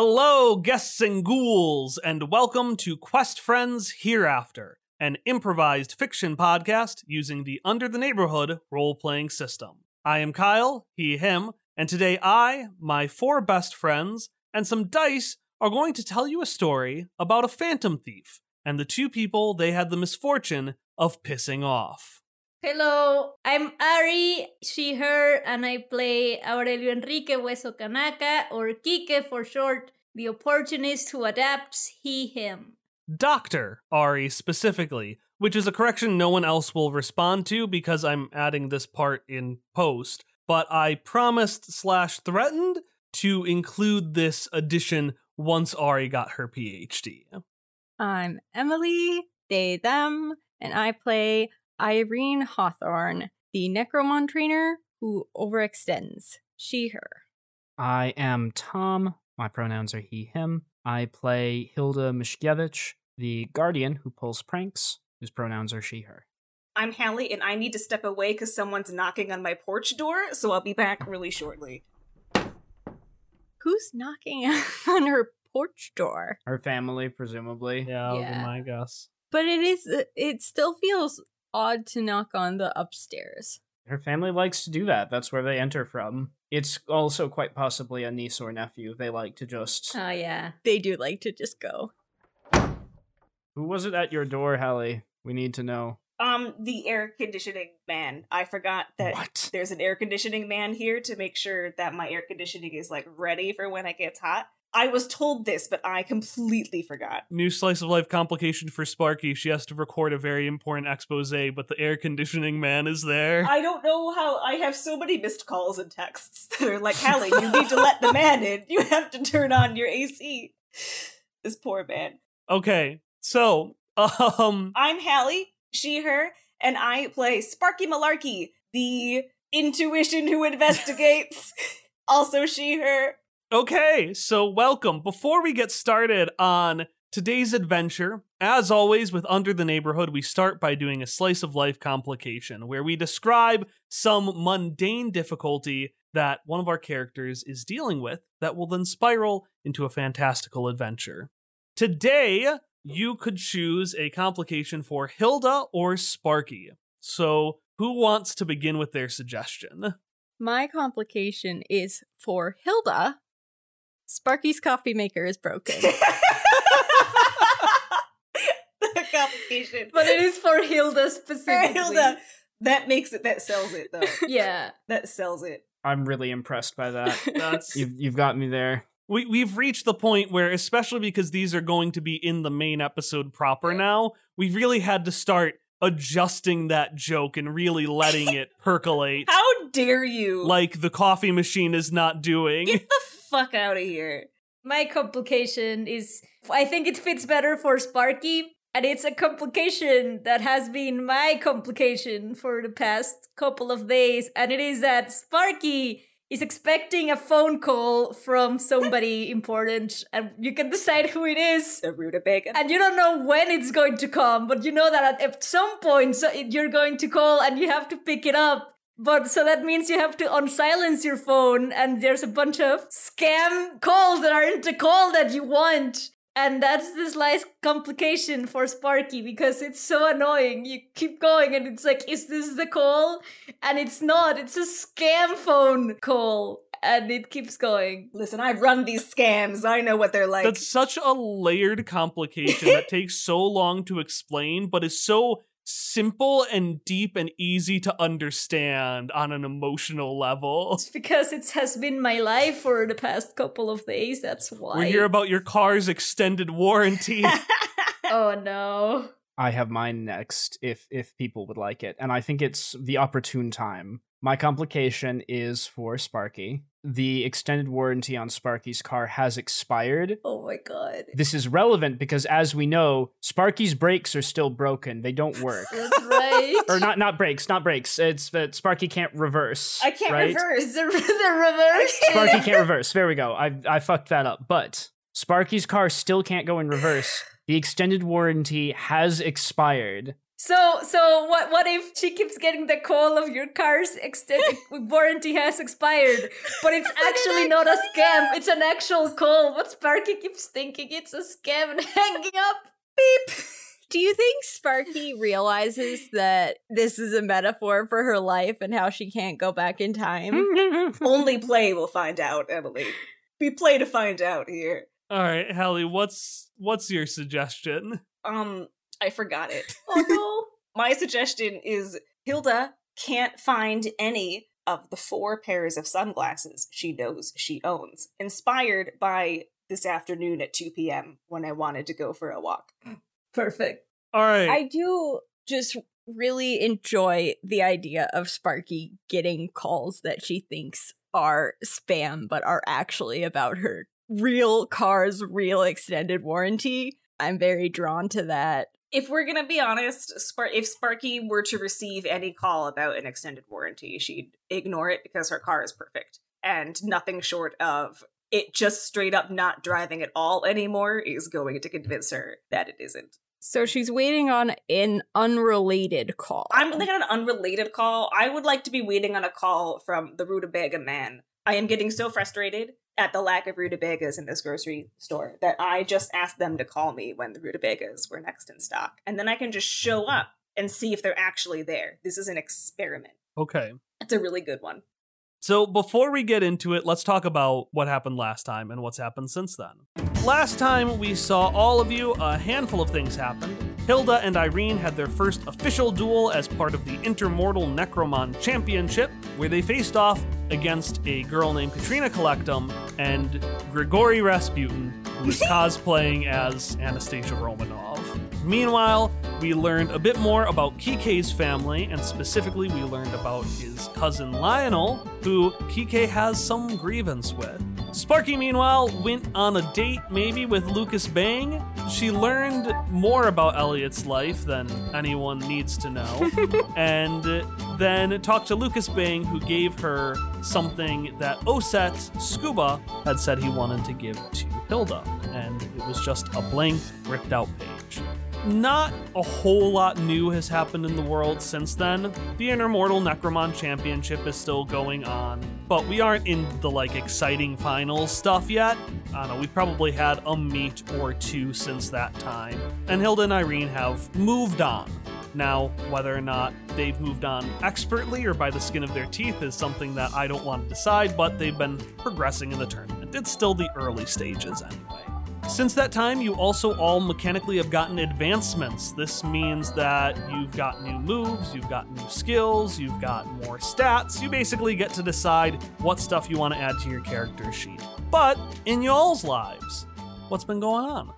Hello, guests and ghouls, and welcome to Quest Friends Hereafter, an improvised fiction podcast using the Under the Neighborhood role playing system. I am Kyle, he, him, and today I, my four best friends, and some dice are going to tell you a story about a phantom thief and the two people they had the misfortune of pissing off. Hello, I'm Ari, she, her, and I play Aurelio Enrique Hueso Kanaka, or Kike for short, the opportunist who adapts he, him. Dr. Ari specifically, which is a correction no one else will respond to because I'm adding this part in post, but I promised slash threatened to include this addition once Ari got her PhD. I'm Emily, they, them, and I play Irene Hawthorne, the Necromon trainer who overextends. She, her. I am Tom. My pronouns are he, him. I play Hilda Mishkevich, the guardian who pulls pranks, whose pronouns are she, her. I'm Hallie, and I need to step away because someone's knocking on my porch door, so I'll be back really shortly. Who's knocking on her porch door? Her family, presumably. Yeah, that be Yeah. my guess. But it is, it still feels odd to knock on the upstairs. Her family likes to do that. That's where they enter from. It's also quite possibly a niece or nephew. They like to just. Oh, yeah. They do like to just go. Who was it at your door, Hallie? We need to know. Um, the air conditioning man. I forgot that What? there's an air conditioning man here to make sure that my air conditioning is like ready for when it gets hot. I was told this, but I completely forgot. New slice of life complication for Sparky. She has to record a very important expose, but the air conditioning man is there. I don't know how I have so many missed calls and texts that are like, Hallie, you need to let the man in. You have to turn on your AC. This poor man. Okay, so, um, I'm Hallie, she, her, and I play Sparky Malarkey, the intuition who investigates. also she, her. Okay, so welcome. Before we get started on today's adventure, as always with Under the Neighborhood, we start by doing a slice of life complication where we describe some mundane difficulty that one of our characters is dealing with that will then spiral into a fantastical adventure. Today, you could choose a complication for Hilda or Sparky. So, who wants to begin with their suggestion? My complication is for Hilda. Sparky's coffee maker is broken. the complication. But it is for Hilda For specifically. Hilda. That makes it, that sells it though. Yeah. that sells it. I'm really impressed by that. That's you've, you've got me there. we we've reached the point where especially because these are going to be in the main episode proper now we really had to start adjusting that joke and really letting it percolate How dare you? like the coffee machine is not doing Get the fuck out of here. My complication is, I think it fits better for Sparky, and it's a complication that has been my complication for the past couple of days, and it is that Sparky is expecting a phone call from somebody important, and you can decide who it is. The rutabaga. And you don't know when it's going to come, but you know that at some point so you're going to call and you have to pick it up. But so that means you have to unsilence your phone, and there's a bunch of scam calls that aren't the call that you want. And that's the slice complication for Sparky because it's so annoying. You keep going, and it's like, is this the call? And it's not, it's a scam phone call. And it keeps going. Listen, I've run these scams. I know what they're like. that's such a layered complication that takes so long to explain but is so simple and deep and easy to understand on an emotional level It's because it has been my life for the past couple of days. That's why. we hear about your car's extended warranty oh no. I have mine next if if people would like it. And I think it's the opportune time. My complication is for Sparky. The extended warranty on Sparky's car has expired. Oh my god. This is relevant because as we know, Sparky's brakes are still broken. They don't work. That's right. or not not brakes, not brakes. It's that Sparky can't reverse. I can't right? reverse. The, the reverse? Sparky can't reverse. There we go. I I fucked that up. But Sparky's car still can't go in reverse. The extended warranty has expired. So, so what? What if she keeps getting the call of your car's extended warranty has expired, but it's actually not a scam? It's an actual call. But Sparky keeps thinking it's a scam and hanging up. Beep. Do you think Sparky realizes that this is a metaphor for her life and how she can't go back in time? Only play will find out, Emily. We play to find out here. All right, Hallie, what's what's your suggestion? Um, I forgot it. Oh no. My suggestion is Hilda can't find any of the four pairs of sunglasses she knows she owns, inspired by this afternoon at 2 p.m. when I wanted to go for a walk. Perfect. All right. I do just really enjoy the idea of Sparky getting calls that she thinks are spam but are actually about her real car's real extended warranty. I'm very drawn to that. If we're gonna be honest, Spar- if Sparky were to receive any call about an extended warranty, she'd ignore it because her car is perfect. And nothing short of it just straight up not driving at all anymore is going to convince her that it isn't. So she's waiting on an unrelated call. I'm waiting on an unrelated call. I would like to be waiting on a call from the rutabaga man. I am getting so frustrated at the lack of rutabagas in this grocery store that I just asked them to call me when the rutabagas were next in stock. And then I can just show up and see if they're actually there. This is an experiment. okay. It's a really good one. So before we get into it, let's talk about what happened last time and what's happened since then. Last time we saw all of you, a handful of things happened. Hilda and Irene had their first official duel as part of the Intermortal Necromon Championship, where they faced off against a girl named Katrina Collectum and Grigori Rasputin, who was cosplaying as Anastasia Romanov. Meanwhile, we learned a bit more about Kike's family, and specifically, we learned about his cousin Lionel, who Kike has some grievance with. Sparky, meanwhile, went on a date maybe with Lucas Bang. She learned more about Elliot's life than anyone needs to know, and then talked to Lucas Bang, who gave her something that Oset Scuba had said he wanted to give to Hilda, and it was just a blank, ripped out page. Not a whole lot new has happened in the world since then. The Intermortal Necromon Championship is still going on, but we aren't in the like exciting finals stuff yet. I don't know, we've probably had a meet or two since that time. And Hilda and Irene have moved on. Now, whether or not they've moved on expertly or by the skin of their teeth is something that I don't want to decide, but they've been progressing in the tournament. It's still the early stages anyway. Since that time, you also all mechanically have gotten advancements. This means that you've got new moves, you've got new skills, you've got more stats. You basically get to decide what stuff you want to add to your character sheet. But in y'all's lives, what's been going on?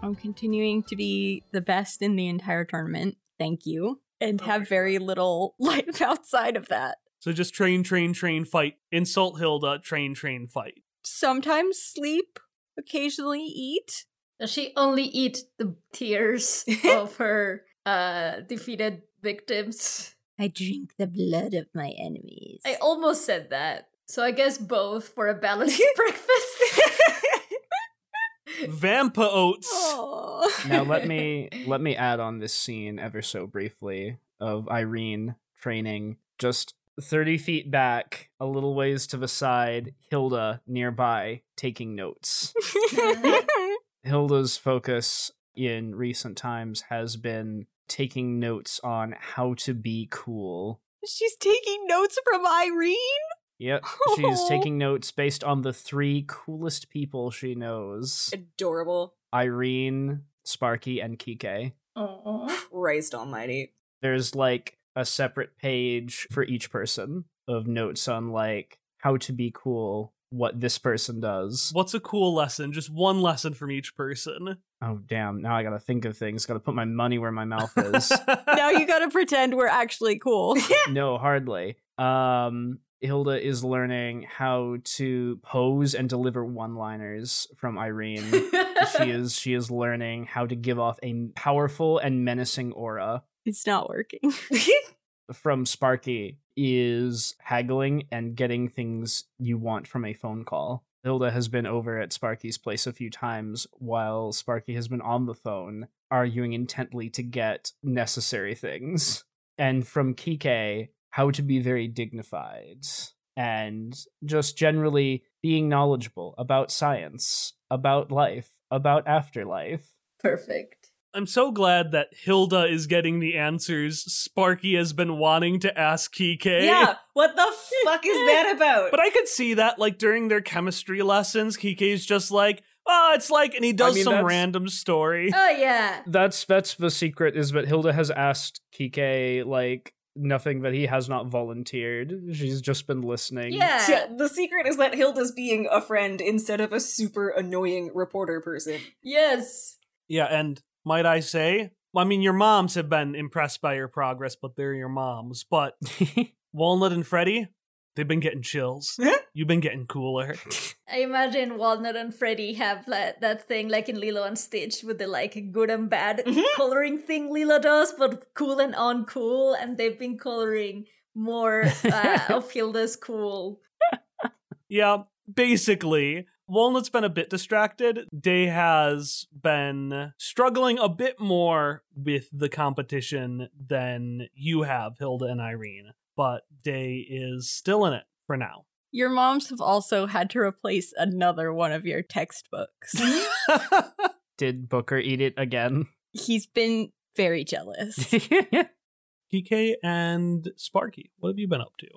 I'm continuing to be the best in the entire tournament. Thank you. And oh, have very little life outside of that. So just train, train, train, fight. Insult Hilda, train, train, fight. Sometimes sleep, occasionally eat. Does she only eat the tears of her uh defeated victims? I drink the blood of my enemies. I almost said that. So I guess both for a balanced breakfast. Vampa oats. Aw. now let me let me add on this scene ever so briefly of Irene training just 30 feet back, a little ways to the side, Hilda nearby taking notes. Hilda's focus in recent times has been taking notes on how to be cool. She's taking notes from Irene? Yep, she's Oh. taking notes based on the three coolest people she knows Adorable. Irene, Sparky, and Kike. Aw. Christ almighty. there's like a separate page for each person of notes on like how to be cool, what this person does. What's a cool lesson? Just one lesson from each person. Oh damn, now I gotta think of things, gotta put my money where my mouth is. now you gotta pretend we're actually cool. no, hardly. Um Hilda is learning how to pose and deliver one-liners from Irene. she is she is learning how to give off a powerful and menacing aura. It's not working. from Sparky is haggling and getting things you want from a phone call. Hilda has been over at Sparky's place a few times while Sparky has been on the phone arguing intently to get necessary things. And from Kike, how to be very dignified and just generally being knowledgeable about science, about life, about afterlife. Perfect. I'm so glad that Hilda is getting the answers Sparky has been wanting to ask Kike. Yeah, what the fuck is that about? But I could see that, like, during their chemistry lessons, Kike's just like, oh, it's like, and he does mean, some random story. Oh yeah. That's that's the secret is that Hilda has asked Kike like nothing that he has not volunteered. She's just been listening. Yeah. Yeah, the secret is that Hilda's being a friend instead of a super annoying reporter person. Yes. Yeah, and might I say, I mean, your moms have been impressed by your progress, but they're your moms. But Walnut and Freddy, they've been getting chills. You've been getting cooler. I imagine Walnut and Freddy have like, that thing like in Lilo and Stitch with the like good and bad Mhm. coloring thing Lilo does, but cool and uncool, and they've been coloring more uh, of Hilda's cool. Yeah, basically, Walnut's been a bit distracted. Day has been struggling a bit more with the competition than you have, Hilda and Irene. But Day is still in it for now. Your moms have also had to replace another one of your textbooks. Did Booker eat it again? He's been very jealous. PK and Sparky, what have you been up to?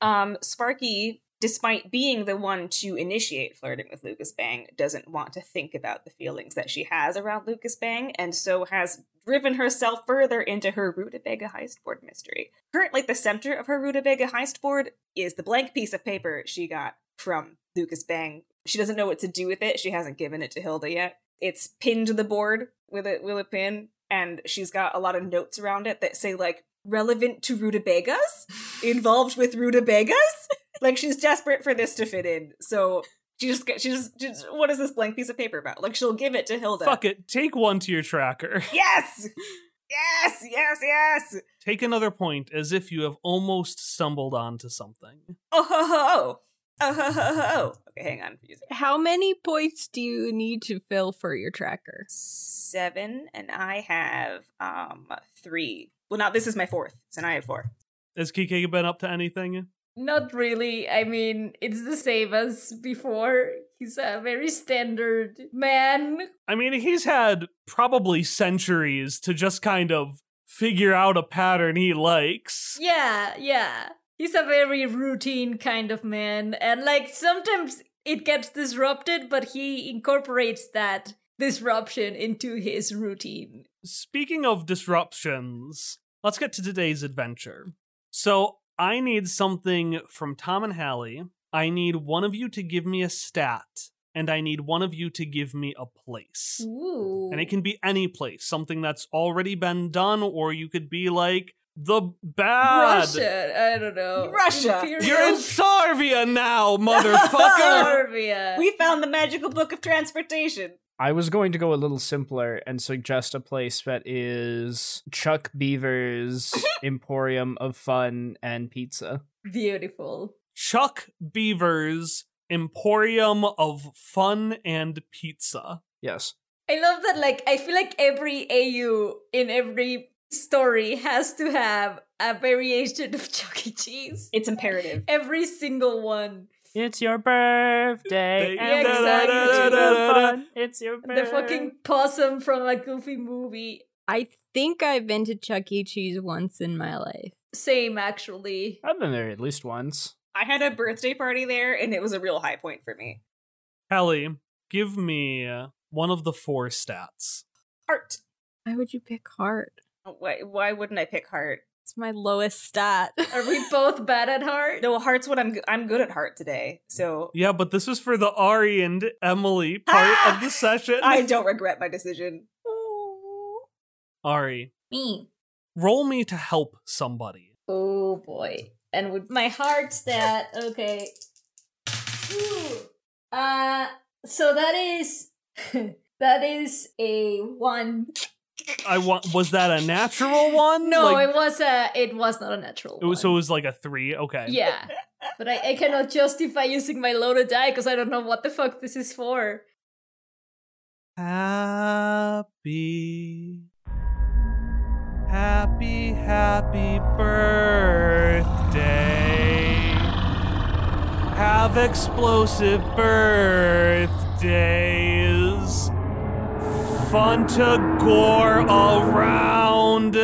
Um, Sparky, despite being the one to initiate flirting with Lucas Bang, doesn't want to think about the feelings that she has around Lucas Bang, and so has driven herself further into her Rutabaga heist board mystery. Currently, the center of her Rutabaga heist board is the blank piece of paper she got from Lucas Bang. She doesn't know what to do with it. She hasn't given it to Hilda yet. It's pinned to the board with a with a pin, and she's got a lot of notes around it that say like relevant to rutabagas, involved with rutabagas. like she's desperate for this to fit in. So she just she just, just what is this blank piece of paper about? Like she'll give it to Hilda. Fuck it, take one to your tracker. Yes. Yes, yes, yes. Take another point as if you have almost stumbled onto something. Oh ho ho. Oh ho ho ho. Okay, hang on. How many points do you need to fill for your tracker? Seven, and I have um three. Well, now this is my fourth, so now I have four. Has Kike been up to anything? Not really. I mean, it's the same as before. He's a very standard man. I mean, he's had probably centuries to just kind of figure out a pattern he likes. Yeah, yeah. He's a very routine kind of man. And like sometimes it gets disrupted, but he incorporates that disruption into his routine. Speaking of disruptions, let's get to today's adventure. So, I need something from Tom and Hallie. I need one of you to give me a stat, and I need one of you to give me a place. Ooh. And it can be any place, something that's already been done, or you could be like the bad. Russia. I don't know. Russia. Imperial You're in Sarvia now, motherfucker! Serbia. We found the magical book of transportation. I was going to go a little simpler and suggest a place that is Chuck Beaver's Emporium of Fun and Pizza. Beautiful. Chuck Beaver's Emporium of Fun and Pizza. Yes. I love that, like, I feel like every AU in every story has to have a variation of Chuck E. Cheese. It's imperative. Every single one. It's your birthday. Yeah, and exactly. going to have fun. It's your birthday. The fucking possum from a goofy movie. I think I've been to Chuck E. Cheese once in my life. Same, actually. I've been there at least once. I had a birthday party there, and it was a real high point for me. Hallie, give me uh, one of the four stats. Heart. Why would you pick heart? Why, why wouldn't I pick heart? It's my lowest stat. Are we both bad at heart? No, heart's what I'm. G- I'm good at heart today, so Yeah, but this is for the Ari and Emily part of the session. I don't regret my decision. Ari, Me. roll me to help somebody. Oh boy. And with my heart stat, okay. Ooh. Uh so that is that is a one. I want. Was that a natural one? No, Like, it was a it was not a natural it was, so it was like a three. Okay. Yeah. But I, I cannot justify using my loaded die because I don't know what the fuck this is for. Happy, happy, happy birthday. Have explosive birthdays. Fun to gore around.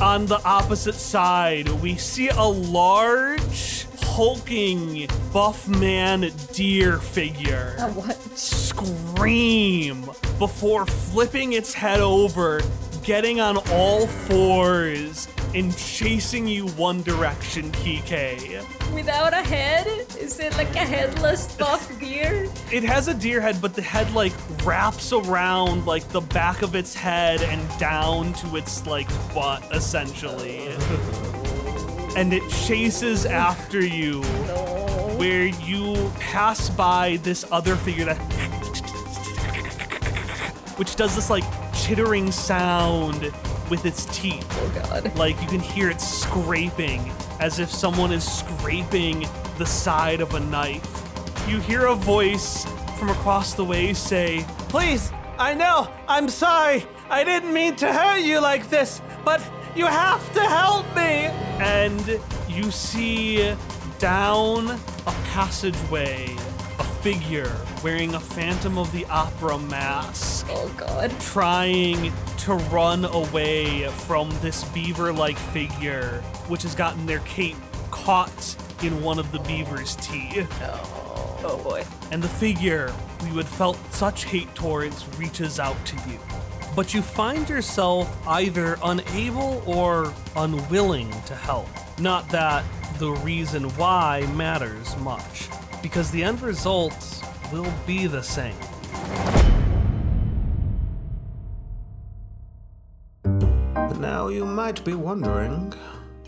On the opposite side, we see a large, hulking, buff man deer figure Uh, what? scream before flipping its head over, getting on all fours, and chasing you one direction, Kike. Without a head? Is it like a headless buff deer? It has a deer head, but the head like wraps around like the back of its head and down to its like butt, essentially. And it chases after you, where you pass by this other figure that, which does this like chittering sound with its teeth. Oh god. Like you can hear it scraping as if someone is scraping the side of a knife. You hear a voice from across the way say, Please, I know, I'm sorry. I didn't mean to hurt you like this, but you have to help me. And you see down a passageway a figure wearing a Phantom of the Opera mask Oh god. trying to run away from this beaver like figure, which has gotten their cape caught in one of the beaver's teeth. Oh boy. And the figure you had felt such hate towards reaches out to you. But you find yourself either unable or unwilling to help. Not that the reason why matters much, because the end result will be the same. Now you might be wondering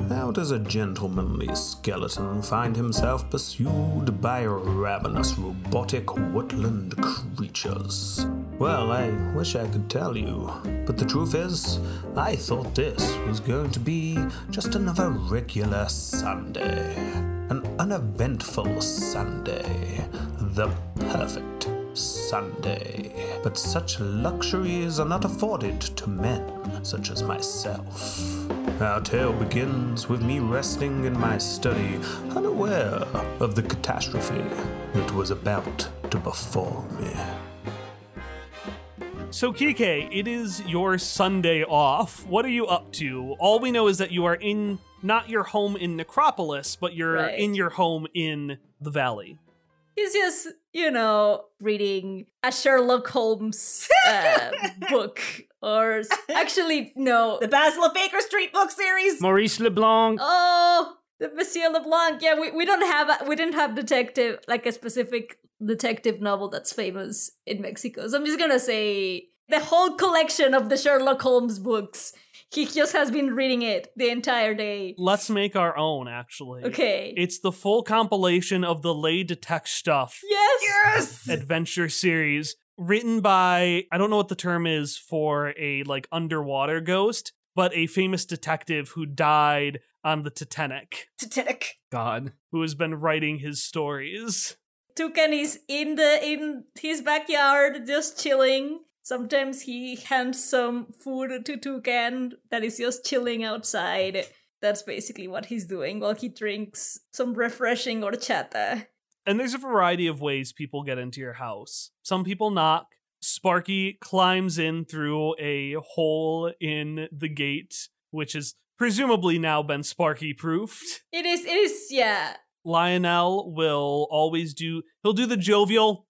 how does a gentlemanly skeleton find himself pursued by ravenous robotic woodland creatures? Well, I wish I could tell you, but the truth is, I thought this was going to be just another regular Sunday. An uneventful Sunday. The perfect Sunday. But such luxuries are not afforded to men such as myself. Our tale begins with me resting in my study, unaware of the catastrophe that was about to befall me. So, Kike, it is your Sunday off. What are you up to? All we know is that you are in not your home in Necropolis, but you're Right. in your home in the valley. He's just, you know, reading a Sherlock Holmes uh, book. Or actually, no. The Basil of Baker Street book series. Maurice LeBlanc. Oh, the Monsieur LeBlanc. Yeah, we, we don't have a, we didn't have detective like a specific detective novel that's famous in Mexico. So I'm just gonna say the whole collection of the Sherlock Holmes books. He just has been reading it the entire day. Let's make our own, actually. Okay. It's the full compilation of the Lay Detect Stuff yes. Yes. adventure series written by, I don't know what the term is for a like underwater ghost, but a famous detective who died on the Titanic, Titanic. God. who has been writing his stories. Toucan is in the in his backyard just chilling. Sometimes he hands some food to Toucan that is just chilling outside. That's basically what he's doing while he drinks some refreshing horchata. And there's a variety of ways people get into your house. Some people knock. Sparky climbs in through a hole in the gate, which has presumably now been Sparky proofed. It is it is yeah. Lionel will always do, he'll do the jovial.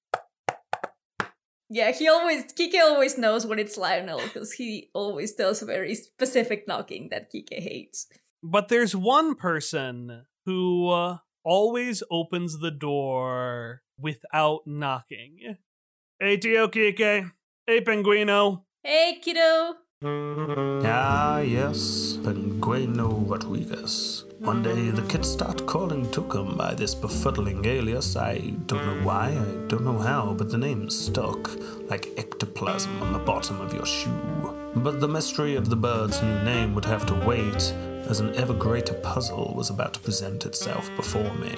Yeah, he always Kike always knows when it's Lionel because he always does a very specific knocking that Kike hates. But there's one person who uh, always opens the door without knocking. Hey, Tio Kike. Hey, Penguino. Hey kiddo. Ah, yes, Penguino Rodriguez. One day the kids start calling Toucan by this befuddling alias. I don't know why, I don't know how, but the name stuck like ectoplasm on the bottom of your shoe. But the mystery of the bird's new name would have to wait as an ever greater puzzle was about to present itself before me.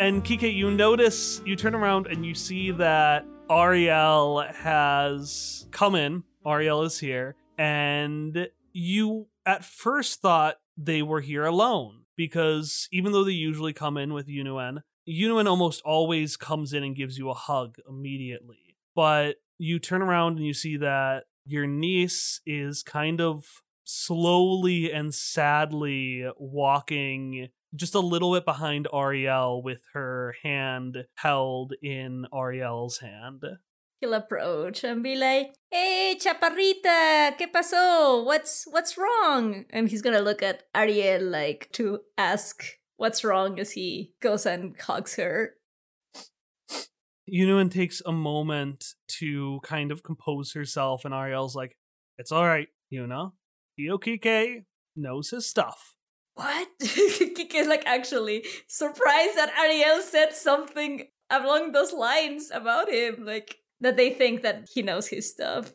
And Kike, you notice, you turn around and you see that Ariel has come in. Ariel is here. And you at first thought they were here alone because even though they usually come in with Yunuen, Yunuen almost always comes in and gives you a hug immediately. But you turn around and you see that your niece is kind of slowly and sadly walking just a little bit behind Ariel with her hand held in Ariel's hand. He'll approach and be like, "Hey, chaparrita, ¿qué pasó? What's what's wrong?" And he's gonna look at Ariel like to ask what's wrong as he goes and hugs her. Yunuen takes a moment to kind of compose herself, and Ariel's like, It's alright, Yuna. Tio Kike knows his stuff. What? Kike is like actually surprised that Ariel said something along those lines about him, like that they think that he knows his stuff.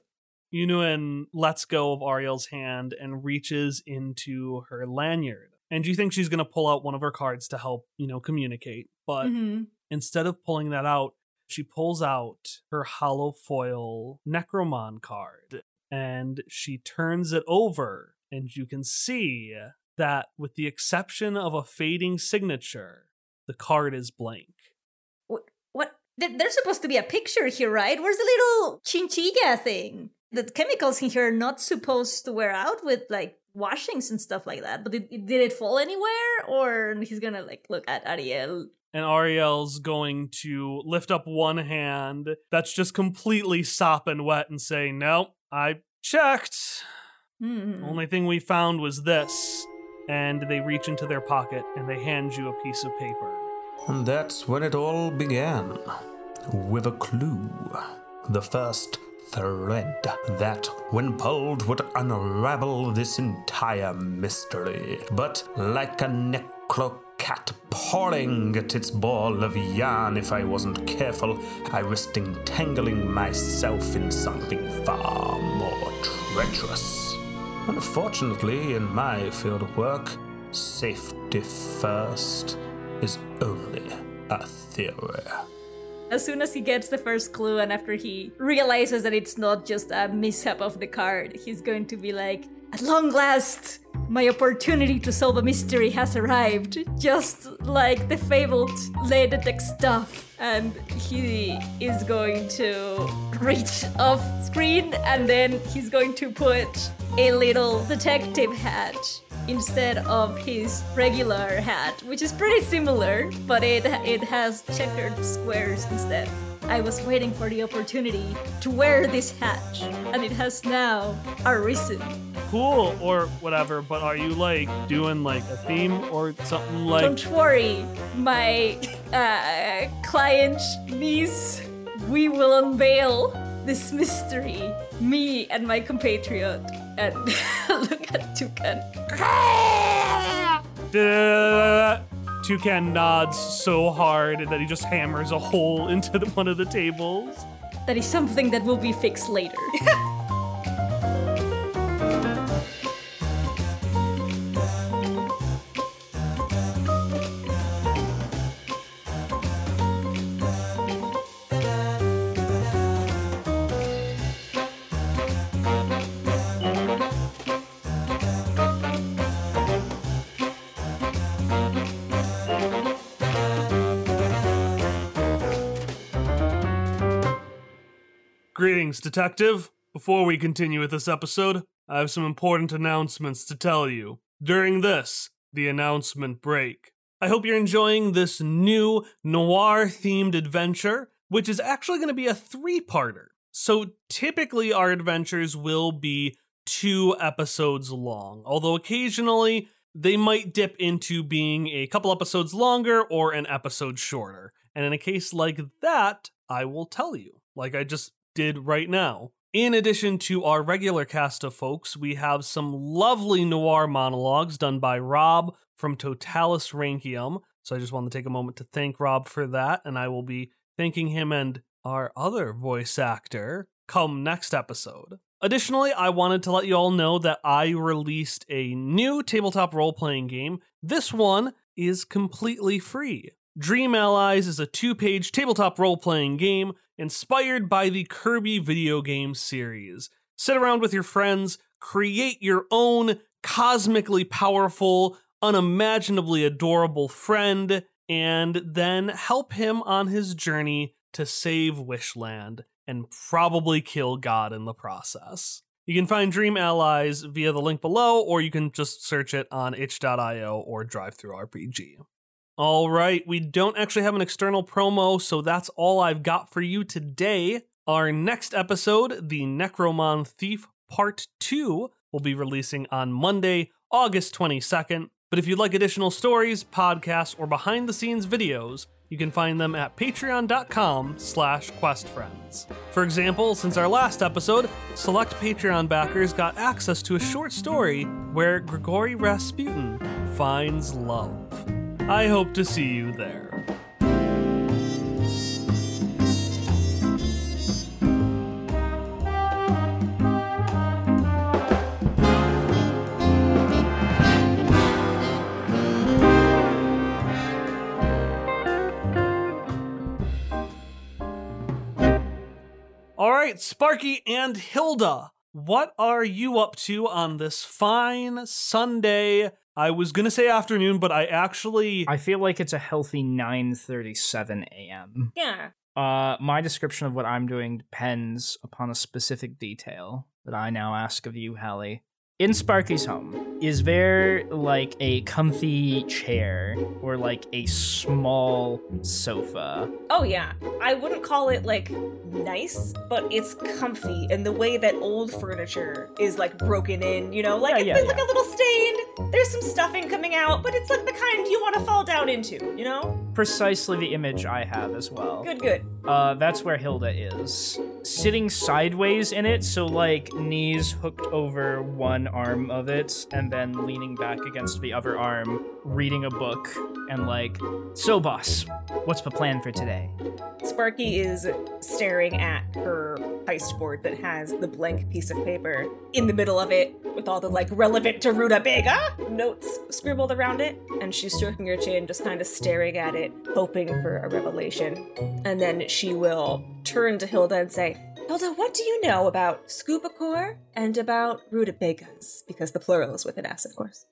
Yunuen lets go of Ariel's hand and reaches into her lanyard. And you think she's going to pull out one of her cards to help, you know, communicate. But Mhm. instead of pulling that out, she pulls out her hollow foil Necromon card and she turns it over. And you can see that, with the exception of a fading signature, the card is blank. What? What? There's supposed to be a picture here, right? Where's the little chinchilla thing? The chemicals in here are not supposed to wear out with like washings and stuff like that. But did, did it fall anywhere? Or he's gonna like look at Ariel. And Ariel's going to lift up one hand that's just completely sopping wet and say, No, I checked. Hmm. Only thing we found was this. And they reach into their pocket and they hand you a piece of paper. And that's when it all began. With a clue. The first thread that, when pulled, would unravel this entire mystery. But like a necrocat pawing at its ball of yarn, if I wasn't careful, I risked entangling myself in something far more treacherous. Unfortunately, in my field of work, safety first is only a theory. As soon as he gets the first clue, and after he realizes that it's not just a mishap of the card, he's going to be like, At long last, my opportunity to solve a mystery has arrived, just like the fabled Lady Tech stuff. And he is going to reach off screen, and then he's going to put a little detective hat instead of his regular hat, which is pretty similar, but it it has checkered squares instead. I was waiting for the opportunity to wear this hat, and it has now arisen. Cool or whatever, but are you like doing like a theme or something like Don't worry, my uh, client niece. We will unveil this mystery. Me and my compatriot. And look at Toucan. Toucan nods so hard that he just hammers a hole into the, one of the tables. That is something that will be fixed later. Greetings, detective. Before we continue with this episode, I have some important announcements to tell you. During this, the announcement break. I hope you're enjoying this new noir themed adventure, which is actually going to be a three parter. So typically, our adventures will be two episodes long, although occasionally they might dip into being a couple episodes longer or an episode shorter. And in a case like that, I will tell you, like I just did right now. In addition to our regular cast of folks, we have some lovely noir monologues done by Rob from Totalis Rankium. So I just want to take a moment to thank Rob for that, and I will be thanking him and our other voice actor come next episode. Additionally, I wanted to let you all know that I released a new tabletop role playing game. This one is completely free. Dream Allies is a two page tabletop role playing game inspired by the Kirby video game series. Sit around with your friends, create your own cosmically powerful, unimaginably adorable friend, and then help him on his journey to save Wishland and probably kill God in the process. You can find Dream Allies via the link below, or you can just search it on itch.io or DriveThruRPG. All right, we don't actually have an external promo, so that's all I've got for you today. Our next episode, The Necromon Thief Part 2, will be releasing on Monday, August 22nd. But if you'd like additional stories, podcasts, or behind the scenes videos, you can find them at patreon.com slash questfriends. For example, since our last episode, select Patreon backers got access to a short story where Grigori Rasputin finds love. I hope to see you there. All right, Sparky and Hilda, what are you up to on this fine Sunday? I was gonna say afternoon, but I actually I feel like it's a healthy 9:37 a.m. Yeah. Uh, my description of what I'm doing depends upon a specific detail that I now ask of you, Hallie. In Sparky's home, is there like a comfy chair or like a small sofa? Oh yeah. I wouldn't call it like nice, but it's comfy in the way that old furniture is like broken in, you know, like Yeah, it's yeah, been, like yeah. a little stained. There's some stuffing coming out, but it's like the kind you want to fall down into, you know? Precisely the image I have as well. Good, good. Uh, that's where Hilda is. Sitting sideways in it, so like knees hooked over one arm of it, and then leaning back against the other arm, reading a book, and like, so boss, what's the plan for today? Sparky is staring at her heist board that has the blank piece of paper in the middle of it with all the like relevant to Rutabaga notes scribbled around it. And she's stroking her chin, just kind of staring at it, hoping for a revelation. And then she will turn to Hilda and say, Hilda, what do you know about Scubacore and about Rutabagas? Because the plural is with an S, of course.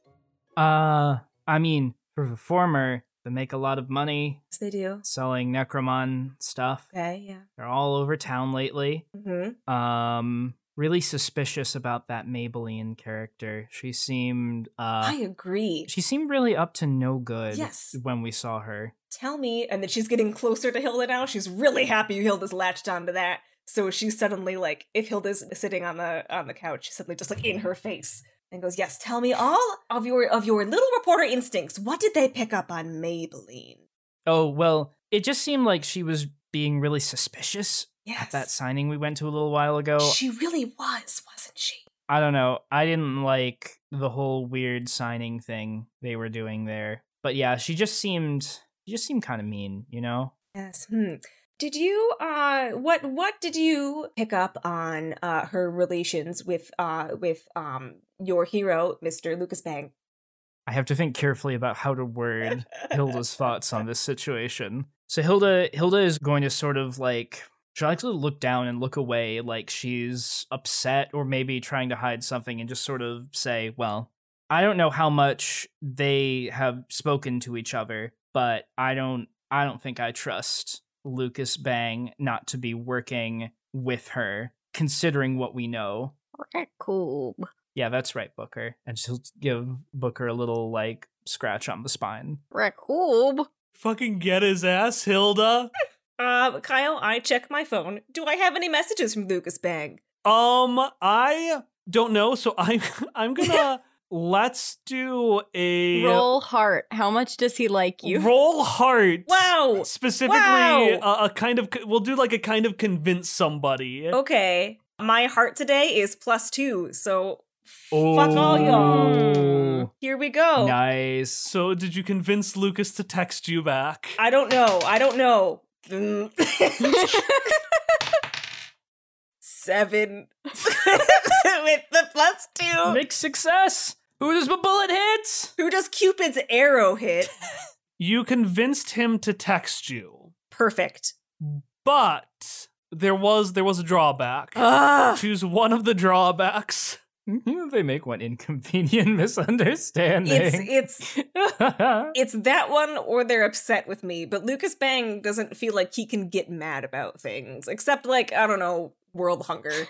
Uh, I mean, for the former, they make a lot of money Yes, they do. selling Necromon stuff. Okay, yeah. They're all over town lately. Mm-hmm. Um, really suspicious about that Maybelline character. She seemed, uh, I agree. she seemed really up to no good Yes. when we saw her. tell me and that she's getting closer to hilda now she's really happy hilda's latched onto that so she's suddenly like if hilda's sitting on the on the couch she's suddenly just like in her face and goes yes tell me all of your of your little reporter instincts what did they pick up on maybelline Oh, well, it just seemed like she was being really suspicious yes at that signing we went to a little while ago. she really was wasn't she I don't know. I didn't like the whole weird signing thing they were doing there. But yeah, she just seemed she just seemed kind of mean, you know? yes hmm did you uh what what did you pick up on uh her relations with uh with um your hero mr lucas bang I have to think carefully about how to word Hilda's thoughts on this situation. So Hilda Hilda is going to sort of like she likes to look down and look away like she's upset or maybe trying to hide something and just sort of say, Well, I don't know how much they have spoken to each other, but I don't I don't think I trust Lucas Bang not to be working with her, considering what we know. Cool. Yeah, that's right, Booker. And she'll give Booker a little like scratch on the spine. Cool. fucking get his ass, Hilda. Uh, Kyle, I check my phone. Do I have any messages from Lucas Bang? Um, I don't know, so I'm I'm gonna let's do a Roll heart. How much does he like you? roll heart. Wow. Specifically, Wow. A, a kind of we'll do like a kind of convince somebody. Okay. My heart today is plus two, so fuck all y'all. Oh, Here we go. nice. So, did you convince Lucas to text you back? I don't know. I don't know. Seven with the plus two. Mixed success. Who does my bullet hit? Who does Cupid's arrow hit? You convinced him to text you, Perfect. but there was there was a drawback. Ah, Choose one of the drawbacks. they make one inconvenient misunderstanding. it's it's it's that one or they're upset with me. But Lucas Bang doesn't feel like he can get mad about things, except like I don't know, world hunger.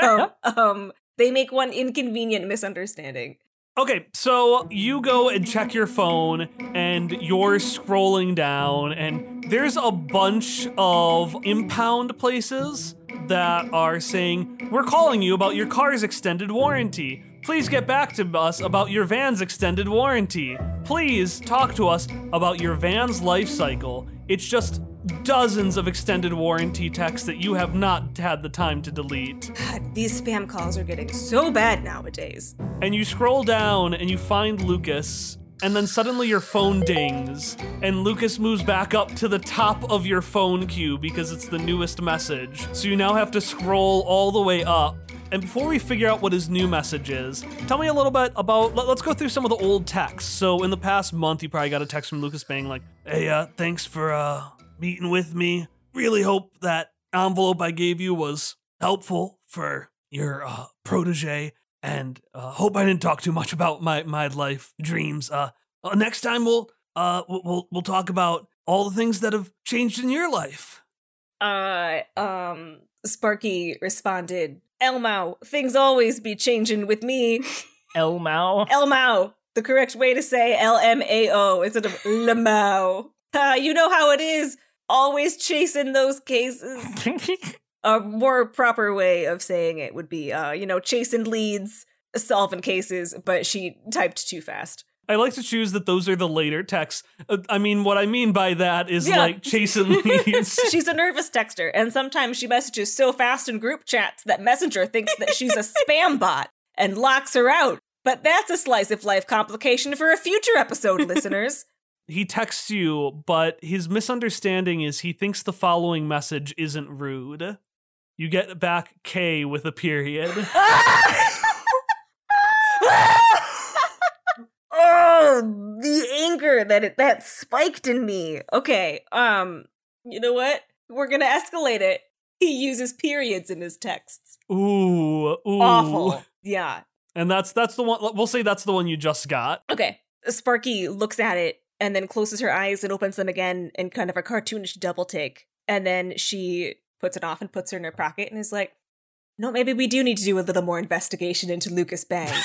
um, um, they make one inconvenient misunderstanding. Okay, so you go and check your phone, and you're scrolling down, and there's a bunch of impound places that are saying, We're calling you about your car's extended warranty. Please get back to us about your van's extended warranty. Please talk to us about your van's life cycle. It's just dozens of extended warranty texts that you have not had the time to delete. God, these spam calls are getting so bad nowadays. and you scroll down and you find Lucas, and then suddenly your phone dings, and Lucas moves back up to the top of your phone queue because it's the newest message. So you now have to scroll all the way up. And before we figure out what his new message is, tell me a little bit about. Let, us go through some of the old texts. So in the past month, you probably got a text from Lucas Bang like, "Hey, uh, thanks for uh meeting with me. Really hope that envelope I gave you was helpful for your uh, protege and uh, hope I didn't talk too much about my my life dreams. Uh, uh next time we'll uh we'll- we'll we'll talk about all the things that have changed in your life. Uh, um, Sparky responded, Elmao, things always be changing with me. Elmao. Elmao, the correct way to say L M A O instead of Lamau. Uh, you know how it is, always chasing those cases. A more proper way of saying it would be, uh, you know, chasing leads, solving cases, but she typed too fast. I like to choose that those are the later texts. Uh, I mean, what I mean by that is Yeah. like chasing leads. She's a nervous texter, and sometimes she messages so fast in group chats that Messenger thinks that she's a spam bot and locks her out. But that's a slice of life complication for a future episode, listeners. He texts you, but his misunderstanding is he thinks the following message isn't rude. You get back K with a period. oh, the anger that it, that spiked in me. Okay, um, you know what? We're gonna escalate it. He uses periods in his texts. Ooh, ooh. Awful. Yeah. And that's that's the one. We'll say that's the one you just got. Okay. Sparky looks at it and then closes her eyes and opens them again in kind of a cartoonish double take. And then she puts it off and puts her in her pocket and is like, no, maybe we do need to do a little more investigation into Lucas Bang.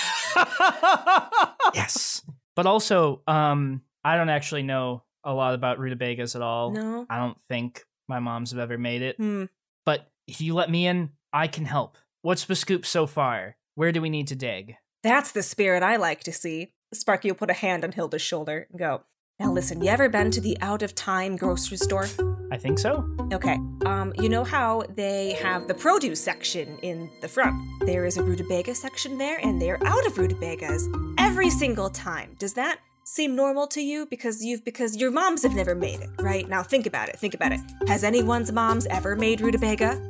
yes. But also, um, I don't actually know a lot about rutabagas at all. no? I don't think my moms have ever made it. Hmm. But if you let me in, I can help. What's the scoop so far? Where do we need to dig? That's the spirit I like to see. Sparky will put a hand on Hilda's shoulder and go, Now listen, you ever been to the out of time grocery store? I think so. Okay. Um, you know how they have the produce section in the front? There is a rutabaga section there, and they're out of rutabagas every single time. Does that seem normal to you? Because you've because your moms have never made it, right? Now think about it. Think about it. Has anyone's moms ever made rutabaga?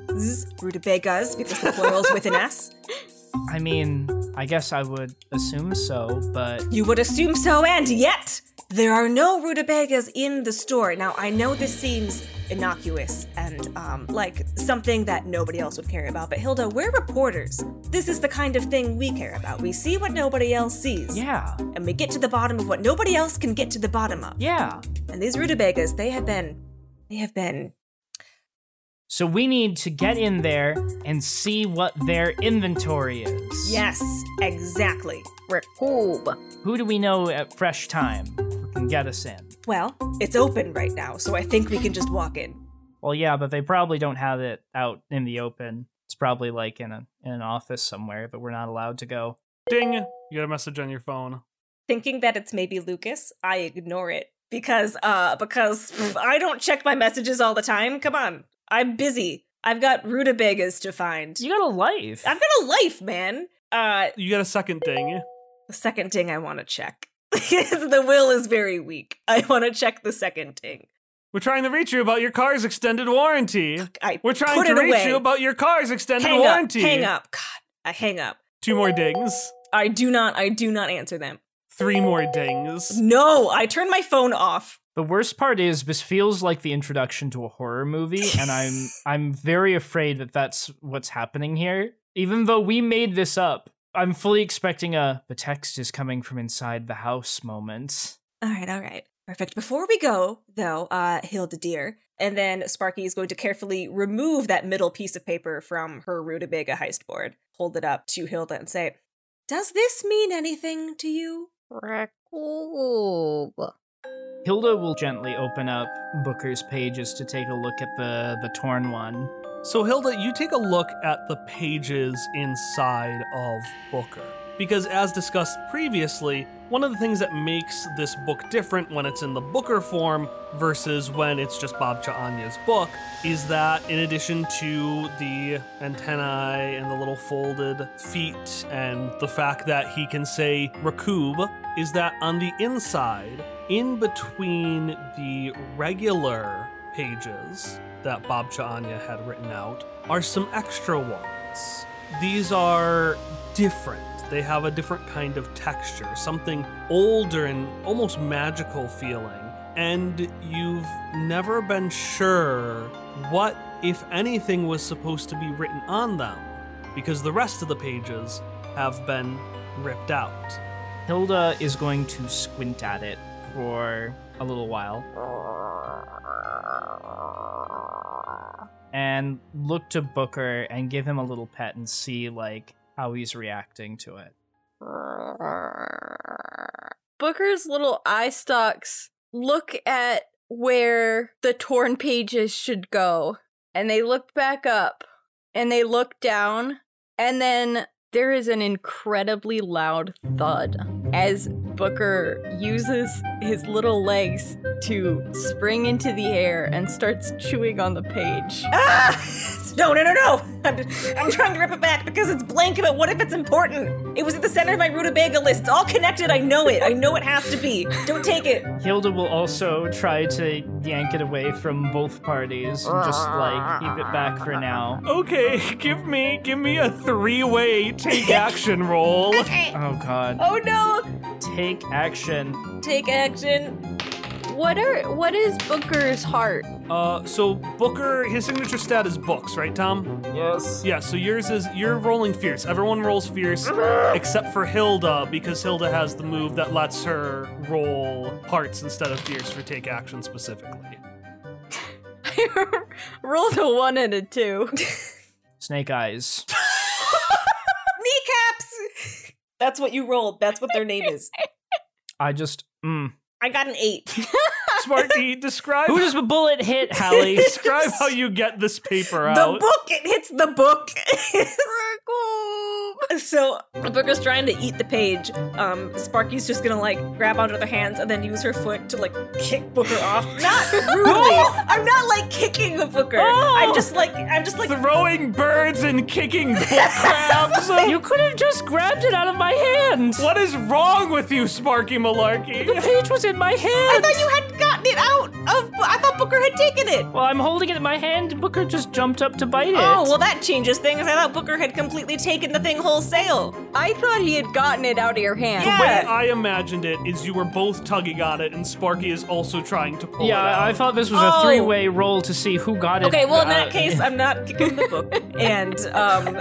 Rutabagas, because the plural's with an S. I mean, I guess I would assume so, but You would assume so, and yet there are no rutabagas in the store. Now I know this seems innocuous and um, like something that nobody else would care about, but Hilda, we're reporters. This is the kind of thing we care about. We see what nobody else sees, yeah, and we get to the bottom of what nobody else can get to the bottom of. yeah. And these rutabagas, they have been, they have been. So we need to get in there and see what their inventory is. Yes, exactly. Recube. Who do we know at Fresh Time who can get us in? Well, it's open right now, so I think we can just walk in. Well, yeah, but they probably don't have it out in the open. It's probably like in a in an office somewhere, but we're not allowed to go. Ding! You got a message on your phone. thinking that it's maybe Lucas, I ignore it because uh because I don't check my messages all the time. Come on. I'm busy. I've got rutabagas to find. You got a life. I've got a life, man. Uh You got a second ding. the second thing I want to check. the will is very weak. I want to check the second thing. We're trying to reach you about your car's extended warranty. I We're trying put to it reach away. you about your car's extended hang warranty. up, hang up. God, I hang up. Two more dings. I do not. I do not answer them. Three more dings. No, I turn my phone off. The worst part is this feels like the introduction to a horror movie, and I'm I'm very afraid that that's what's happening here. Even though we made this up, I'm fully expecting a the text is coming from inside the house moment. All right, all right. Perfect. Before we go, though, uh, Hilda dear, and then Sparky is going to carefully remove that middle piece of paper from her rutabaga heist board, hold it up to Hilda and say, Does this mean anything to you? Hilda will gently open up Booker's pages to take a look at the the torn one. So, Hilda, you take a look at the pages inside of Booker. Because, as discussed previously, one of the things that makes this book different when it's in the Booker form versus when it's just Bob Chaanya's book is that in addition to the antennae and the little folded feet and the fact that he can say Rakub, is that on the inside, in between the regular pages that Bob Chaanya had written out are some extra ones. These are different. They have a different kind of texture, something older and almost magical feeling. And you've never been sure what, if anything, was supposed to be written on them, because the rest of the pages have been ripped out. Hilda is going to squint at it for a little while and look to Booker and give him a little pet and see like how he's reacting to it. Booker's little eye stalks look at where the torn pages should go, and they look back up, and they look down, and then there is an incredibly loud thud as Booker uses his little legs to spring into the air and starts chewing on the page. Ah! No, no, no, no! I'm, I'm trying to rip it back because it's blank, but what if it's important? It was at the center of my rutabaga list. It's all connected. I know it. I know it has to be. Don't take it. Hilda will also try to yank it away from both parties and just like keep it back for now. Okay, give me give me a three-way take action roll. Oh god. Oh no! Take action. Take action. What are what is Booker's heart? Uh, so Booker, his signature stat is books, right, Tom? Yes. Yeah. So yours is you're rolling fierce. Everyone rolls fierce except for Hilda because Hilda has the move that lets her roll hearts instead of fierce for take action specifically. I Rolled a one and a two. Snake eyes. Kneecaps! That's what you rolled. That's what their name is. I just mm. I got an eight. Smarty, describe Who does the bullet hit, Hallie? describe how you get this paper out. The book! It hits the book! so Booker's trying to eat the page. Um, Sparky's just gonna like grab onto their hands and then use her foot to like kick Booker off. Not rudely. I'm not like kicking the Booker. I'm just like I'm just like Throwing birds and kicking book crabs. you could have just grabbed it out of my hands. what is wrong with you, Sparky Malarkey? The page was in my hand. I thought you had gotten it out of I thought Booker had taken it. well, I'm holding it in my hand. Booker just jumped up to bite it. Oh, well that changes things. I thought Booker had completely taken the thing wholesale. I thought he had gotten it out of your hand. Yeah. The way I imagined it is you were both tugging on it, and Sparky is also trying to pull yeah, it out. I thought this was Oh. a three-way roll to see who got it. Okay, well in uh, that case, I'm not kicking the book, and um,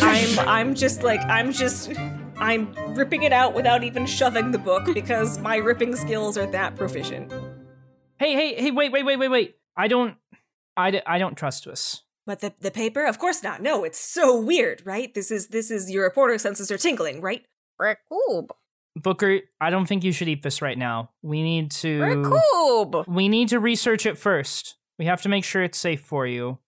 I'm I'm just like I'm just I'm ripping it out without even shoving the book because my ripping skills are that proficient. Hey, hey, hey! Wait, wait, wait, wait, wait! I don't, I, d- I don't trust this. But the the paper, of course not. No, it's so weird, right? This is this is your reporter senses are tingling, right? Rakoob. Booker, I don't think you should eat this right now. We need to, Rakoob. we need to research it first. We have to make sure it's safe for you.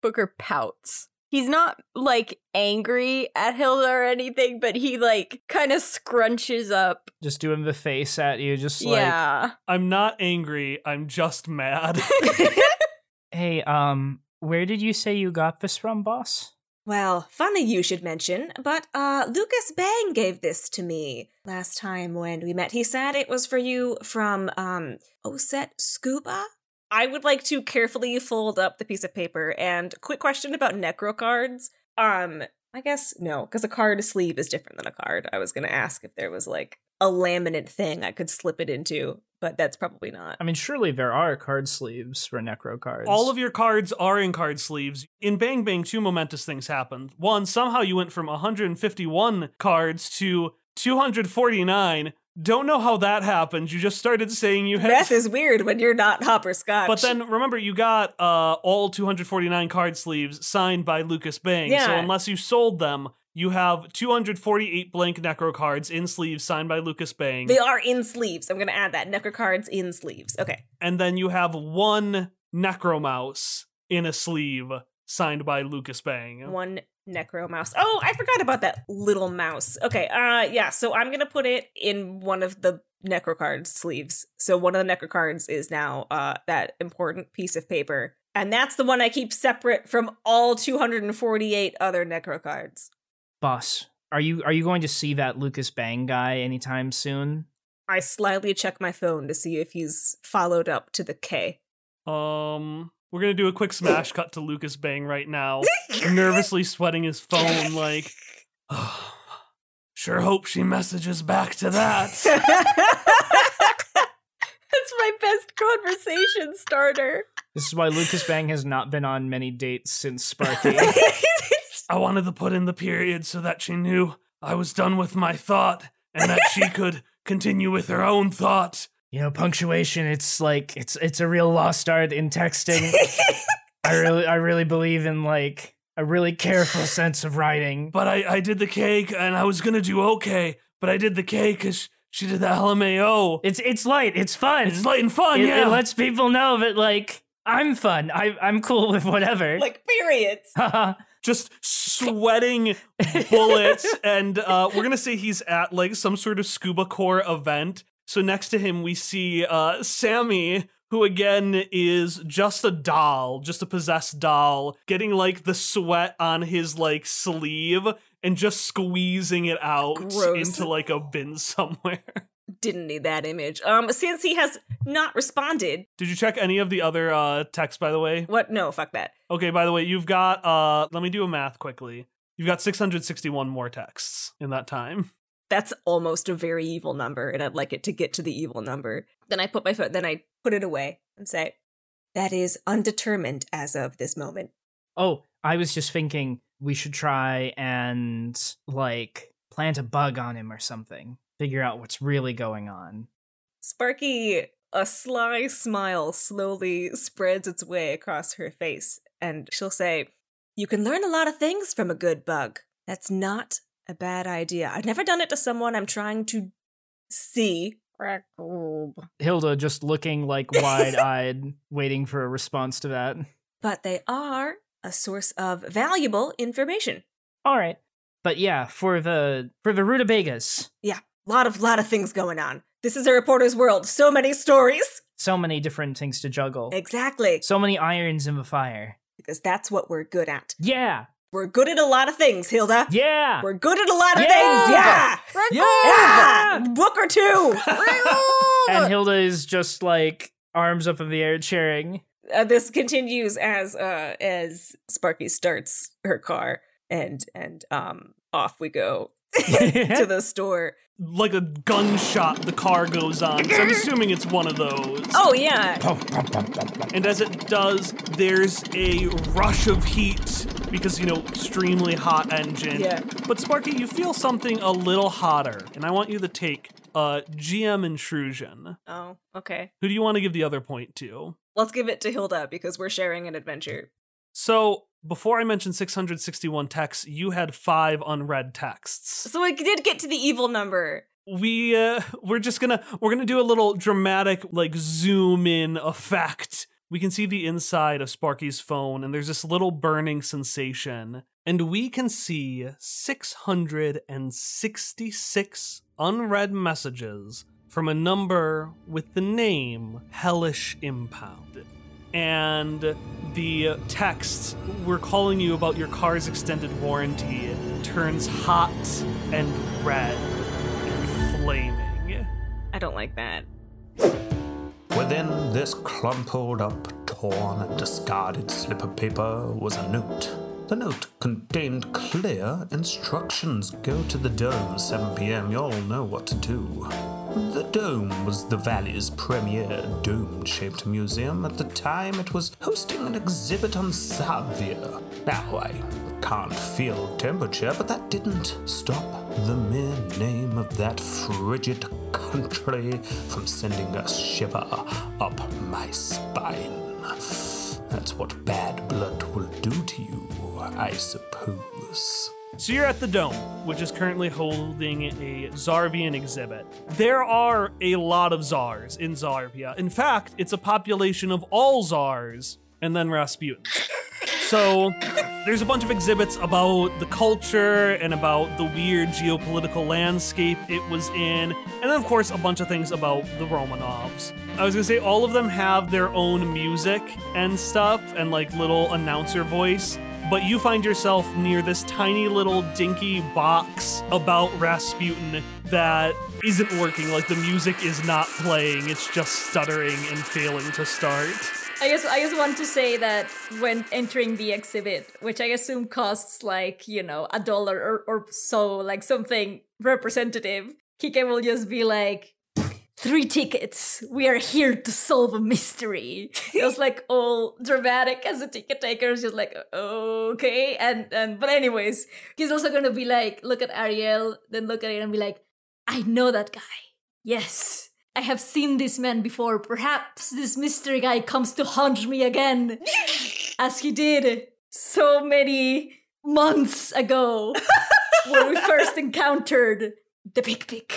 Booker pouts. He's not like angry at Hilda or anything, but he like kind of scrunches up. Just doing the face at you, just like, yeah. I'm not angry. I'm just mad. hey, um, where did you say you got this from, boss? Well, funny you should mention, but uh Lucas Bang gave this to me last time when we met. He said it was for you from um Oset Scuba. I would like to carefully fold up the piece of paper and quick question about necro cards. Um I guess no, because a card sleeve is different than a card. I was gonna ask if there was like a laminate thing I could slip it into, but that's probably not. I mean, surely there are card sleeves for necro cards. All of your cards are in card sleeves. In Bang Bang, two momentous things happened. One, somehow you went from 151 cards to 249. Don't know how that happened. You just started saying you had. Math is weird when you're not hopperscotch. But then remember, you got uh, all 249 card sleeves signed by Lucas Bang. So unless you sold them, you have 248 blank necro cards in sleeves signed by Lucas Bang. they are in sleeves. I'm gonna add that necro cards in sleeves. Okay. and then you have one Necromouse in a sleeve signed by Lucas Bang. One necro mouse. Oh, I forgot about that little mouse. Okay, uh yeah, so I'm gonna put it in one of the necro cards sleeves. So one of the necro cards is now uh that important piece of paper. And that's the one I keep separate from all 248 other necro cards. boss. Are you are you going to see that Lucas Bang guy anytime soon? I slyly check my phone to see if he's followed up to the K. Um, we're gonna do a quick smash cut to Lucas Bang right now, nervously sweating his phone like. Sure hope she messages back to that. That's my best conversation starter. This is why Lucas Bang has not been on many dates since Sparky. I wanted to put in the period so that she knew I was done with my thought and that she could continue with her own thought. You know, punctuation. It's like it's it's a real lost art in texting. I really I really believe in like a really careful sense of writing. But I, I did the cake and I was gonna do okay, but I did the cake because she did the LMAO. It's it's light. It's fun. It's light and fun, it, yeah. it lets people know that like I'm fun. I I'm cool with whatever. like periods. just sweating bullets and uh, we're gonna say he's at like some sort of scuba core event so next to him we see uh, sammy who again is just a doll just a possessed doll getting like the sweat on his like sleeve and just squeezing it out Gross. into like a bin somewhere Didn't need that image. Um, since he has not responded, did you check any of the other uh texts by the way what? No, fuck that. okay by the way you've got uh let me do a math quickly you've got 661 more texts in that time That's almost a very evil number, and I'd like it to get to the evil number. Then I put my foot. Then I put it away and say, "That is undetermined as of this moment." oh, I was just thinking we should try and like plant a bug on him or something. Figure out what's really going on. Sparky, a sly smile slowly spreads its way across her face, and she'll say, You can learn a lot of things from a good bug. That's not a bad idea. I've never done it to someone I'm trying to see. Hilda just looking like wide-eyed, waiting for a response to that. But they are a source of valuable information. All right. But yeah, for the for the rutabagas, Yeah, Lot of lot of things going on. This is a reporter's world. So many stories. so many different things to juggle. Exactly. So many irons in the fire. Because that's what we're good at. Yeah. We're good at a lot of things, Hilda. Yeah. We're good at a lot of Yeah. things. Yeah. Yeah. Book or two. and Hilda is just like arms up in the air cheering. uh, this continues as uh as Sparky starts her car and and um off we go to the store. Like a gunshot the car goes on so i'm assuming it's one of those Oh yeah. and as it does there's a rush of heat because you know extremely hot engine Yeah. but sparky you feel something a little hotter and i want you to take uh gm intrusion Oh, okay. who do you want to give the other point to Let's give it to Hilda because we're sharing an adventure. so before i mentioned 661 texts you had five unread texts. So we did get to the evil number. we uh we're just gonna we're gonna do a little dramatic like zoom in effect. We can see the inside of sparky's phone and there's this little burning sensation. And we can see 666 unread messages from a number with the name hellish impound and the text, we're calling you about your car's extended warranty, turns hot and red and flaming. I don't like that. Within this crumpled up, torn, and discarded slip of paper was a note. The note contained clear instructions. Go to the dome 7 p.m. You'll know what to do. The dome was the valley's premier dome shaped museum. At the time, it was hosting an exhibit on Zarvia. Now, I can't feel temperature, but that didn't stop the mere name of that frigid country from sending a shiver up my spine. That's what bad blood will do to you, I suppose. So you're at the Dome, which is currently holding a Zarvian exhibit. There are a lot of Zars in Zarvia. In fact, it's a population of all Zars and then Rasputin. So there's a bunch of exhibits about the culture and about the weird geopolitical landscape it was in, and then of course a bunch of things about the Romanovs. I was gonna say all of them have their own music and stuff and like little announcer voice. But you find yourself near this tiny little dinky box about Rasputin that isn't working. Like the music is not playing, it's just stuttering and failing to start. I guess I just want to say that when entering the exhibit, which I assume costs like, you know, a dollar or, or so, like something representative, Kike will just be like, Three tickets. We are here to solve a mystery. It was like all dramatic as a ticket taker. Just like, okay. And and but anyways, he's also gonna be like, look at Ariel, then look at it and be like, I know that guy. Yes. I have seen this man before. Perhaps this mystery guy comes to haunt me again. as he did so many months ago when we first encountered the Big Pig.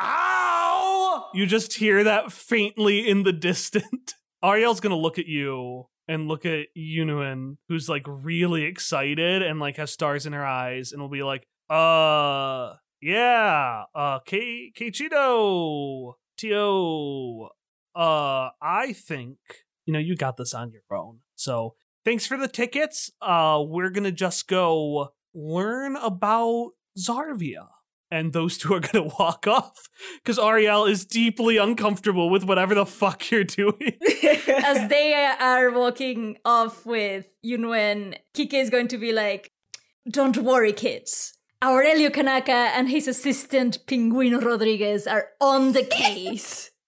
Ow! You just hear that faintly in the distance. Ariel's gonna look at you and look at Yunuen, who's like really excited and like has stars in her eyes, and will be like, uh, yeah, uh, K Keiichiro, Tio, uh, I think, you know, you got this on your own. So thanks for the tickets. Uh, we're gonna just go learn about Zarvia and those two are going to walk off because Ariel is deeply uncomfortable with whatever the fuck you're doing. As they are walking off with Yunuen, Kike is going to be like, Don't worry, kids. Aurelio Kanaka and his assistant Pinguino Rodriguez are on the case.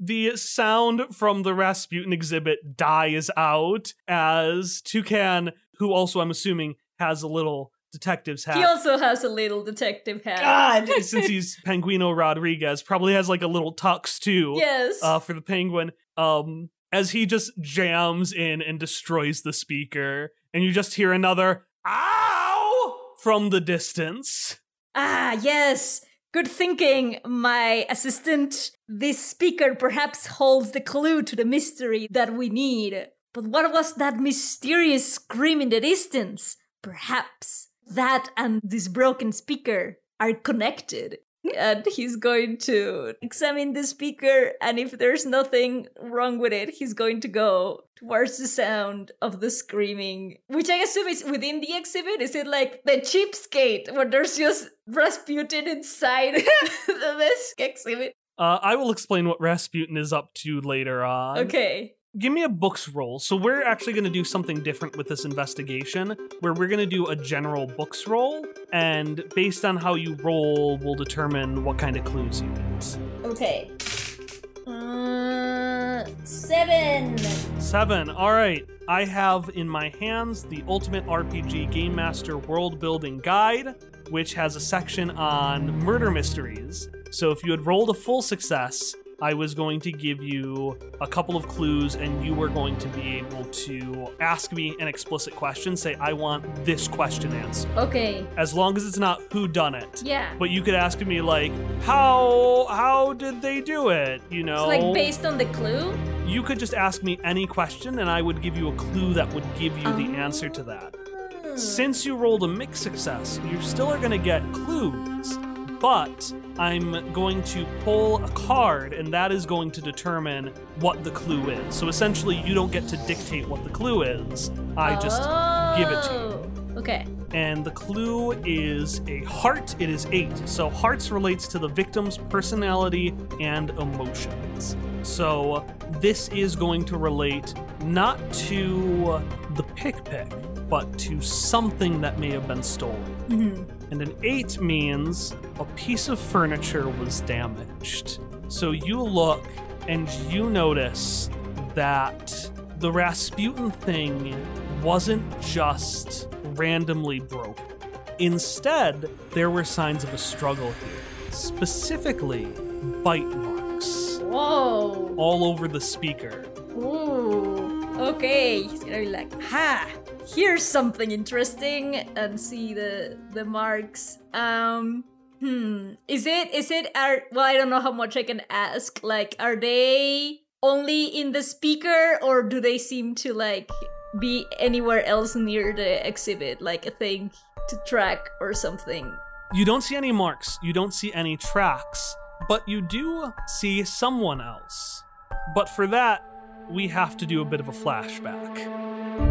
the sound from the Rasputin exhibit dies out as Toucan, who also I'm assuming has a little detective's hat. He also has a little detective hat. God. Since he's Pinguino Rodriguez, probably has like a little tux too. Yes. Uh, for the penguin. Um, as he just jams in and destroys the speaker, and you just hear another "ow" from the distance. Ah, yes. Good thinking, my assistant. This speaker perhaps holds the clue to the mystery that we need. But what was that mysterious scream in the distance? Perhaps that and this broken speaker are connected. And he's going to examine the speaker, and if there's nothing wrong with it, he's going to go towards the sound of the screaming, which I assume is within the exhibit. Is it like the cheapskate where there's just Rasputin inside this exhibit? Uh, I will explain what Rasputin is up to later on. Okay. Give me a books roll. So we're actually going to do something different with this investigation, where we're going to do a general books roll, and based on how you roll, we'll determine what kind of clues you get. Okay. Uh, seven. Seven. All right. I have in my hands the Ultimate RPG Game Master World Building Guide, which has a section on murder mysteries. So if you had rolled a full success, I was going to give you a couple of clues, and you were going to be able to ask me an explicit question. Say, I want this question answered. Okay. As long as it's not who done it. Yeah. But you could ask me like, how how did they do it? You know, So, like, based on the clue? you could just ask me any question, and I would give you a clue that would give you the ah. answer to that. Since you rolled a mixed success, you still are going to get clues, but I'm going to pull a card, and that is going to determine what the clue is. So essentially, you don't get to dictate what the clue is. I just give it to you. Oh, Okay. And the clue is a heart. It is eight. So hearts relates to the victim's personality and emotions. So this is going to relate not to the pick pick, but to something that may have been stolen. Mm-hmm. And an eight means a piece of furniture was damaged. So you look and you notice that the Rasputin thing wasn't just randomly broken. Instead, there were signs of a struggle here, specifically bite marks Whoa. all over the speaker. Ooh. Okay. He's gonna be like, ha! Here's something interesting, and see the the marks. Um. Hmm. Is it? Is it? Are well, I don't know how much I can ask. Like, are they only in the speaker, or do they seem to like be anywhere else near the exhibit, like a thing to track or something? You don't see any marks, you don't see any tracks, but you do see someone else. But for that, we have to do a bit of a flashback.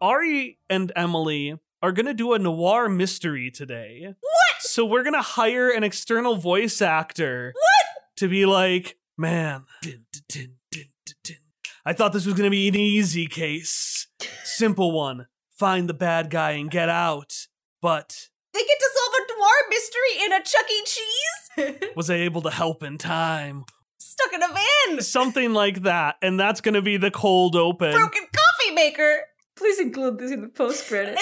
Ari and Emily are going to do a noir mystery today. What? So we're going to hire an external voice actor. What? To be like, man, din, din, din. I thought this was going to be an easy case. Simple one. Find the bad guy and get out. But They get to solve a noir mystery in a Chuck E. Cheese? was I able to help in time? Stuck in a van! Something like that. And that's going to be the cold open. Broken coffee maker! Please include this in the post credits.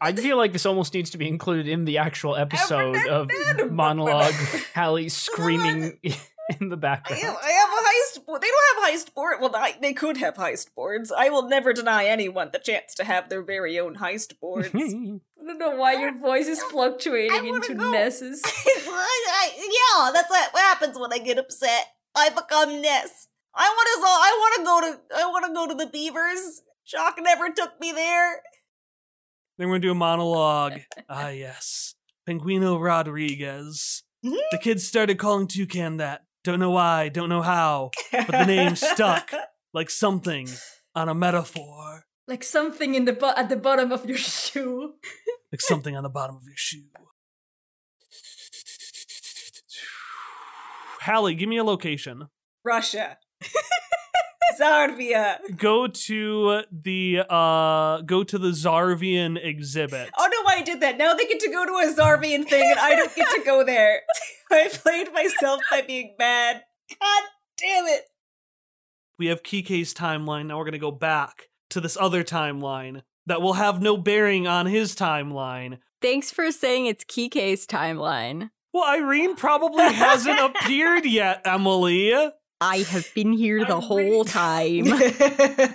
I feel like this almost needs to be included in the actual episode of monologue. Hallie screaming in the I background. have, I have a heist board. They don't have heist board. Well, I, they could have heist boards. I will never deny anyone the chance to have their very own heist boards. I don't know why your voice is fluctuating into go. Nesses. It's like, I, yeah, that's what happens when I get upset. I become Ness. I want to. I want to go to. I want to go to the Beavers. Shock never took me there. Then we're gonna do a monologue. ah, yes. Penguino Rodriguez. Mhm. The kids started calling Toucan that. Don't know why, don't know how, but the name stuck like something on a metaphor, Like something in the bo- at the bottom of your shoe. like something on the bottom of your shoe. Hallie, give me a location. Russia. Zarvia. Go to the uh go to the Zarvian exhibit. Oh no, why I did that. Now they get to go to a Zarvian thing and I don't get to go there. I played myself by being bad. God damn it. we have Kike's timeline. Now we're going to go back to this other timeline that will have no bearing on his timeline. Thanks for saying it's Kike's timeline. Well, Irene probably hasn't appeared yet, Emily. I have been here the I'm whole waiting. time.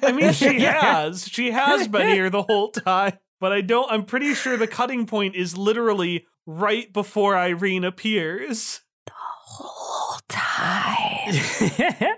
I mean, she has. She has been here the whole time. But I don't, I'm pretty sure the cutting point is literally right before Irene appears. The whole time.